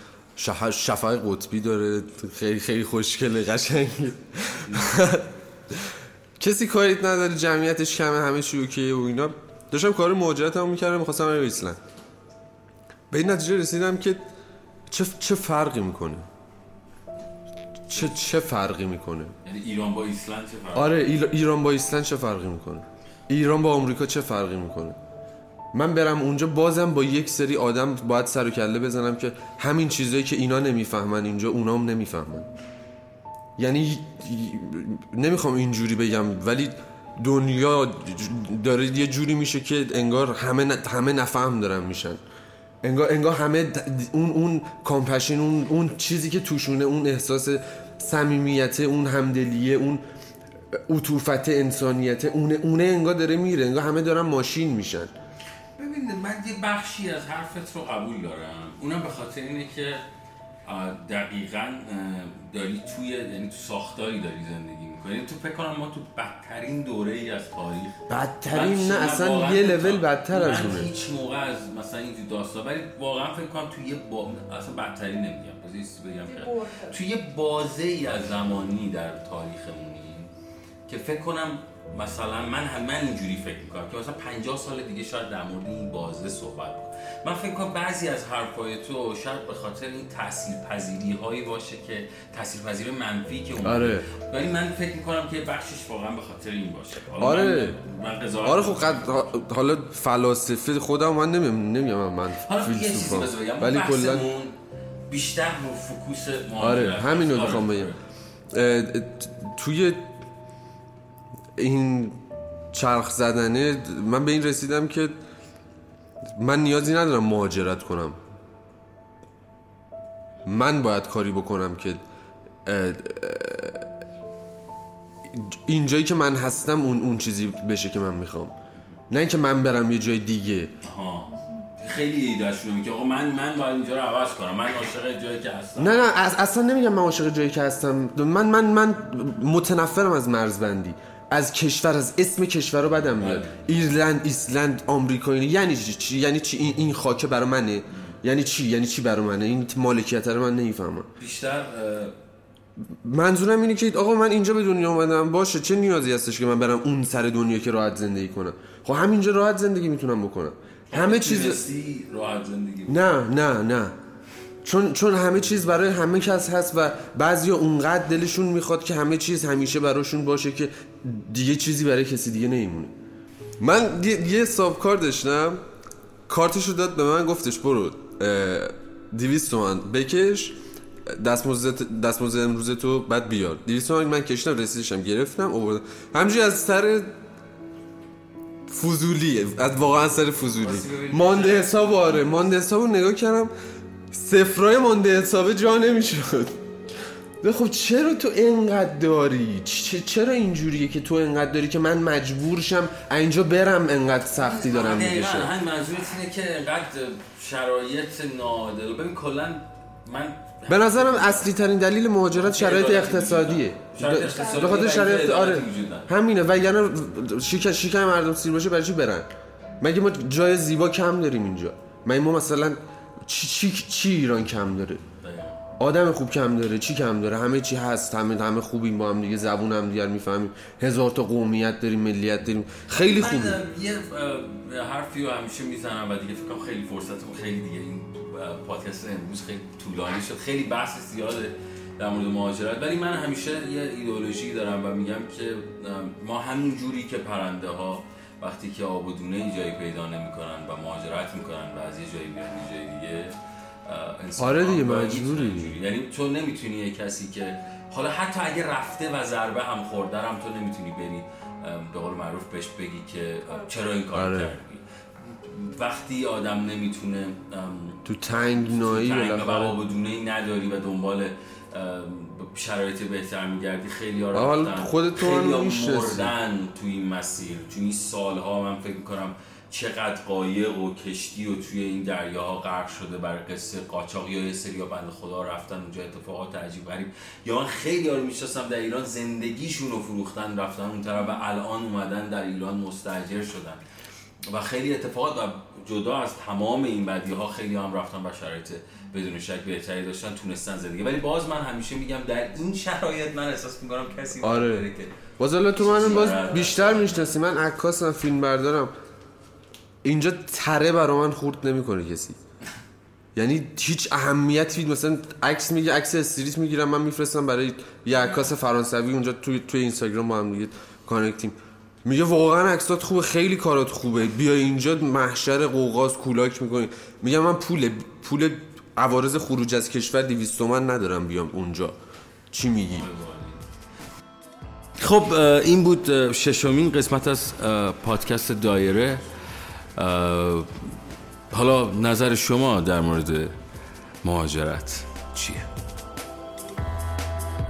Speaker 5: شفق قطبی داره. خیلی خیلی خوشگله قشنگه کسی کاریت نداره جمعیتش کمه همه چی اوکیه و اینا. داشتم کار مهاجرتمو می‌کردم می‌خواستم برم ایسلند. به این نتیجه رسیدم که چه, چه فرقی می‌کنه؟ چه چه فرقی می‌کنه؟
Speaker 1: یعنی ایران با ایسلند چه فرقی؟
Speaker 5: آره ایران با ایسلند چه فرقی می‌کنه؟ ایران با آمریکا چه فرقی می‌کنه؟ من برم اونجا بازم با یک سری آدم باید سر و کله بزنم که همین چیزایی که اینا نمی‌فهمن اینجا اونام نمی‌فهمن. یعنی نمی‌خوام اینجوری بگم ولی دنیا داره یه جوری میشه که انگار همه همه نفهم دارن میشن. انگار انگار همه اون اون کامپشن اون اون چیزی که توشونه اون احساس صمیمیت اون همدلیه اون عطوفت انسانیت اونه اونه انگار داره میره. انگار همه دارن ماشین میشن.
Speaker 1: ببین من یه بخشی از حرفت رو قبول دارم. اونم به خاطر اینه که دقیقا داری توی یعنی تو ساختاری داری زندگی می‌کنی. تو فکر کنم ما تو بدترین دوره ای از تاریخ.
Speaker 5: بدترین نه اصلا یه لول بدتر از اونه.
Speaker 1: هیچ موقع از مثلا اینجور داستان ولی واقعا فکر کنم توی یه با... اصلا بدترین نمیگم. بگم که توی یه بازه ای از زمانی در تاریخمونیم که فکر کنم مثلا من هم من اینجوری فکر می‌کنم که مثلا 50 سال دیگه شاید در مورد این بازه صحبت کنم. من فکر کنم بعضی از حرفای تو شاید به خاطر این تاثیر پذیری هایی باشه که تاثیر پذیری منفی که اون
Speaker 5: آره.
Speaker 1: ولی من فکر می‌کنم که بخشش واقعا به خاطر این باشه.
Speaker 5: آره.
Speaker 1: من, من قضاوت
Speaker 5: آره خب قد... حالا فلاسفه خودم من نمیم نمیگم من
Speaker 1: حالا یه
Speaker 5: ولی کلا
Speaker 1: بیشتر رو فوکوس
Speaker 5: آره همین رو
Speaker 1: آره.
Speaker 5: می‌خوام بگم. توی این چرخ زدنه من به این رسیدم که من نیازی ندارم مهاجرت کنم. من باید کاری بکنم که اینجایی که من هستم اون اون چیزی بشه که من می‌خوام. نه اینکه من برم یه جای دیگه.
Speaker 1: خیلی ایدهشون میگه آقا من من باید اینجا رو عوض کنم. من عاشق جایی که هستم.
Speaker 5: نه نه اصلا نمیگم من عاشق جایی که هستم. من من من متنفرم از مرزبندی. از کشور از اسم کشور رو بدم میاد. ایرلند ایسلند آمریکا اینه یعنی چی؟ یعنی چی؟ این, این خاکه برا منه. یعنی چی؟ یعنی چی برا منه؟ این مالکیت رو من نمی‌فهمم.
Speaker 1: بیشتر
Speaker 5: منظورم اینه که آقا من اینجا به دنیا اومدم. باشه چه نیازی هستش که من برم اون سر دنیا که راحت زندگی کنم؟ خب همینجا راحت زندگی می‌تونم بکنم. همه چیز
Speaker 1: راحت زندگی.
Speaker 5: نه نه نه. چون چون همه چیز برای همه کس هست و بعضیا اونقدر دلشون می‌خواد که همه چیز همیشه براشون باشه که دیگه چیزی برای کسی دیگه نمیمونه. من یه, یه ساب کار داشتم. کارتش رو داد به من گفتش برو 200 تومن بکش. دستمزد دستمزد امروز تو بعد بیار. 200 تومن من کشیدم رسیدشم گرفتم آوردم. همینجوری از سر فضولیه از واقعا سر فضولی. مانده حساب آره. مانده حساب رو نگاه کردم. صفرای مانده حساب جا نمی‌شد. خب چرا تو انقدر داری؟ چرا اینجوریه که تو انقدر داری که من مجبورشم اینجا برم انقدر سختی دارم می‌کشم
Speaker 1: همین منظورت اینه که انقدر شرایط ناعادل ببین کلا من
Speaker 5: به نظرم اصلی ترین دلیل مهاجرت شرایط اقتصادیه. به خاطر شرایط آره. همینه. و یعنی شیک شیکم مردم سیر باشه برای چی برن؟ مگه ما جای زیبا کم داریم اینجا؟ مگه ما مثلا چی, چی, چی ایران کم داره؟ آدم خوب کم داره چی کم داره؟ همه چی هست همه همه خوبیم با هم دیگه زبون هم دیگر می‌فهمیم. هزار تا قومیت داریم ملیت داریم. خیلی خوبه.
Speaker 1: یه حرفی رو همیشه می‌زنم و دیگه فکر کنم خیلی فرصتمون خیلی دیگه این پادکست امروز خیلی طولانی شد. خیلی بحث زیاده در مورد مهاجرت. ولی من همیشه یه ایدئولوژی دارم و میگم که ما همون جوری که پرنده ها وقتی که آب و دونه ای جایی پیدا نمی‌کنن و مهاجرت می‌کنن و از یه جایی میرن یه جای دیگه
Speaker 5: آره دیگه، مجبوری.
Speaker 1: یعنی تو نمی‌تونی یه کسی که حالا حتی اگه رفته و ضربه هم خورده هم تو نمی‌تونی بری به قول معروف بهش بگی که چرا این کار
Speaker 5: آره.
Speaker 1: کردی وقتی آدم نمی‌تونه
Speaker 5: تو تنگ نایی
Speaker 1: و آب و دونه ای نداری و دنبال شرایط بهتر میگردی خیلی ها رفتن.
Speaker 5: خودت تو
Speaker 1: خیلی. مردن تو این مسیر. تو این سالها من فکر می‌کنم چقدر قایق و کشتی و توی این دریاها غرق شده برای قصه قاچاق یا یه سری بند خدا رفتن اونجا اتفاقات عجیب غریب. یا من خیلی ها رو می‌شناسم در ایران زندگیشون رو فروختن رفتن اون طرف و الان اومدن در ایران مستاجر شدن. و خیلی اتفاقات و جدا از تمام این بدی ها خیلی هم رفتن و شرایط بدون شک بهتری داشتن تونستن زندگی. ولی باز من همیشه میگم در این شرایط من احساس می‌کنم کسی
Speaker 5: آره.
Speaker 1: نداره که
Speaker 5: باز حالا تو من باز
Speaker 1: آره.
Speaker 5: بیشتر می‌شناسی من عکاسم فیلم بردارم. اینجا تره برا من خورد نمی‌کنه کسی. یعنی هیچ اهمیتی مثلا عکس میگه عکس استریت می‌گیرم من میفرستم برای یه عکاس فرانسوی اونجا توی توی اینستاگرام با هم دیگه کانکتیم. میگه واقعا عکسات خوبه خیلی کارات خوبه. بیا اینجا محشر قوقاز کولاک می‌کنی. میگم من پول پول عوارض خروج از کشور 200 تومن ندارم بیام اونجا چی میگی
Speaker 1: خب این بود ششمین قسمت از پادکست دایره حالا نظر شما در مورد مهاجرت چیه؟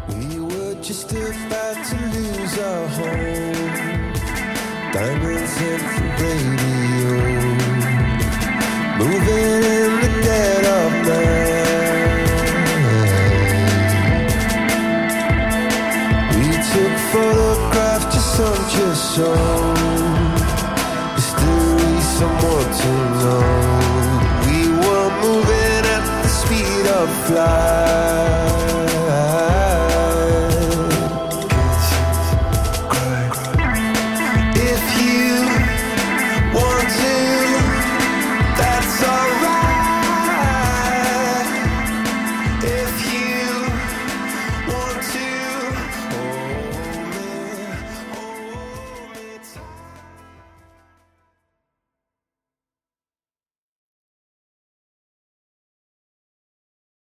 Speaker 6: We were just about to lose our home. Diamonds hit the radio. Moving in the dead of night. We took photographs just some just so. History, someone to know. We were moving at the speed of flight.